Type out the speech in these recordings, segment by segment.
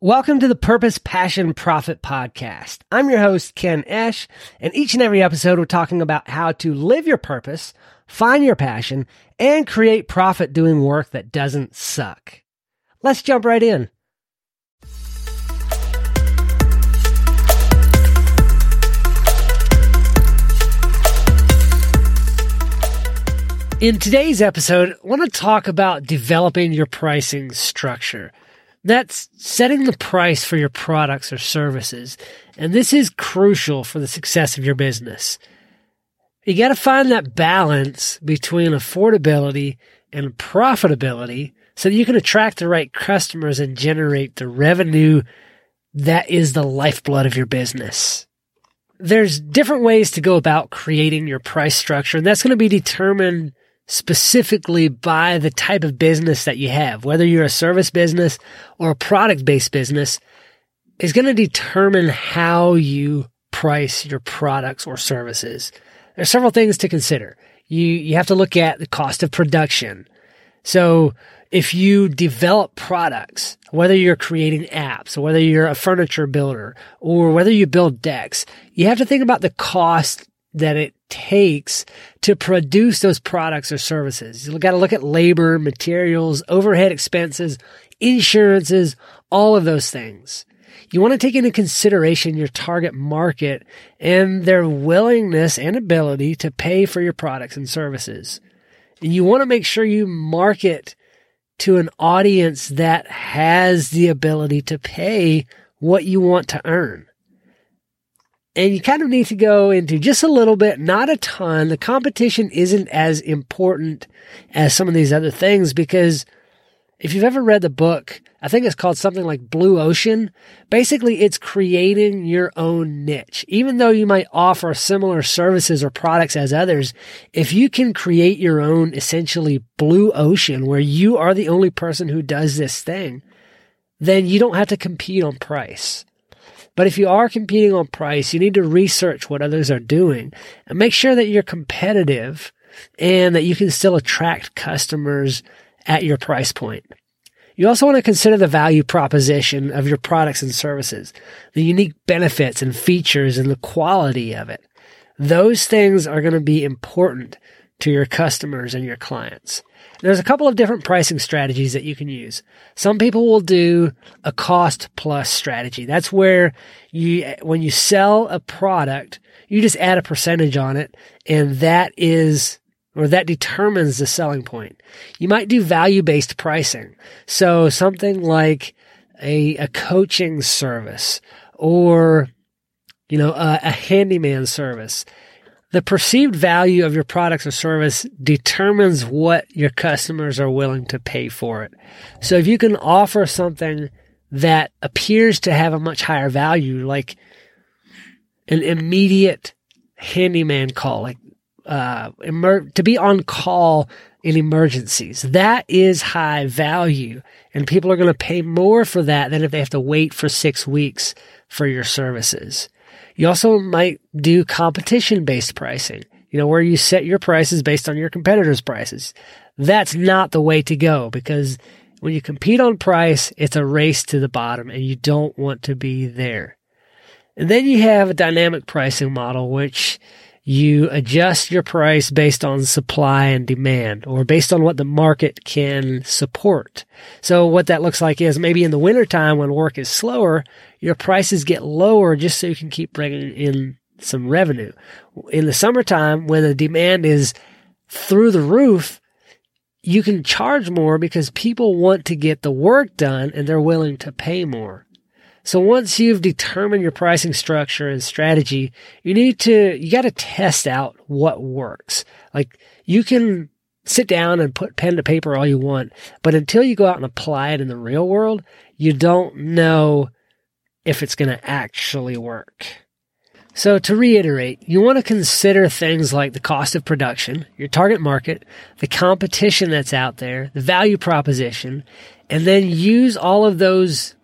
Welcome to the Purpose, Passion, Profit podcast. I'm your host, Ken Esch, and each and every episode we're talking about how to live your purpose, find your passion, and create profit doing work that doesn't suck. Let's jump right in. In today's episode, I want to talk about developing your pricing structure. That's setting the price for your products or services. And this is crucial for the success of your business. You got to find that balance between affordability and profitability so that you can attract the right customers and generate the revenue that is the lifeblood of your business. There's different ways to go about creating your price structure, and that's going to be determined specifically by the type of business that you have, whether you're a service business or a product based business, is going to determine how you price your products or services. There's several things to consider. You, you have to look at the cost of production. So if you develop products, whether you're creating apps whether you're a furniture builder or whether you build decks, you have to think about the cost that it takes to produce those products or services. You've got to look at labor, materials, overhead expenses, insurances, all of those things. You want to take into consideration your target market and their willingness and ability to pay for your products and services. And you want to make sure you market to an audience that has the ability to pay what you want to earn. And you kind of need to go into just a little bit, not a ton. The competition isn't as important as some of these other things because if you've ever read the book, I think it's called something like Blue Ocean. Basically, it's creating your own niche. Even though you might offer similar services or products as others, if you can create your own essentially blue ocean where you are the only person who does this thing, then you don't have to compete on price. But if you are competing on price, you need to research what others are doing and make sure that you're competitive and that you can still attract customers at your price point. You also want to consider the value proposition of your products and services, the unique benefits and features and the quality of it. Those things are going to be important to your customers and your clients. There's a couple of different pricing strategies that you can use. Some people will do a cost plus strategy. That's where you, when you sell a product, you just add a percentage on it and that is, or that determines the selling point. You might do value based pricing. So something like a, a coaching service or, you know, a, a handyman service the perceived value of your products or service determines what your customers are willing to pay for it. So if you can offer something that appears to have a much higher value, like an immediate handyman call, like uh, emer- to be on call in emergencies, that is high value, and people are going to pay more for that than if they have to wait for six weeks for your services. You also might do competition based pricing, you know, where you set your prices based on your competitors' prices. That's not the way to go because when you compete on price, it's a race to the bottom and you don't want to be there. And then you have a dynamic pricing model, which you adjust your price based on supply and demand or based on what the market can support. So what that looks like is maybe in the wintertime when work is slower, your prices get lower just so you can keep bringing in some revenue. In the summertime when the demand is through the roof, you can charge more because people want to get the work done and they're willing to pay more. So once you've determined your pricing structure and strategy, you need to, you got to test out what works. Like you can sit down and put pen to paper all you want, but until you go out and apply it in the real world, you don't know if it's going to actually work. So to reiterate, you want to consider things like the cost of production, your target market, the competition that's out there, the value proposition, and then use all of those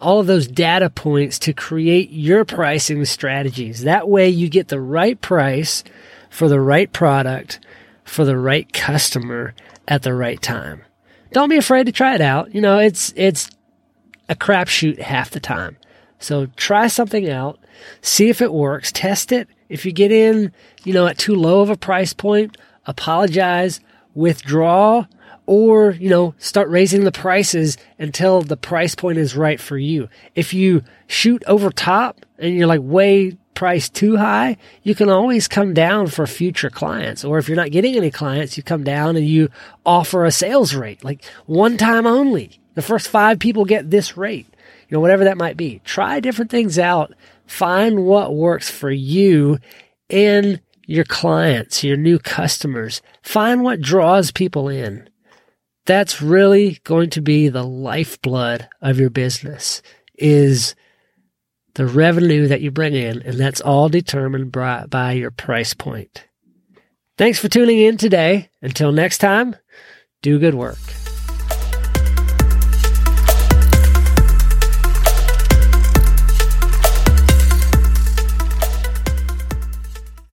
all of those data points to create your pricing strategies. That way you get the right price for the right product for the right customer at the right time. Don't be afraid to try it out. You know, it's, it's a crapshoot half the time. So try something out, see if it works, test it. If you get in, you know, at too low of a price point, apologize, withdraw, or, you know, start raising the prices until the price point is right for you. If you shoot over top and you're like way priced too high, you can always come down for future clients. Or if you're not getting any clients, you come down and you offer a sales rate, like one time only. The first five people get this rate, you know, whatever that might be. Try different things out. Find what works for you and your clients, your new customers. Find what draws people in. That's really going to be the lifeblood of your business is the revenue that you bring in. And that's all determined by, by your price point. Thanks for tuning in today. Until next time, do good work.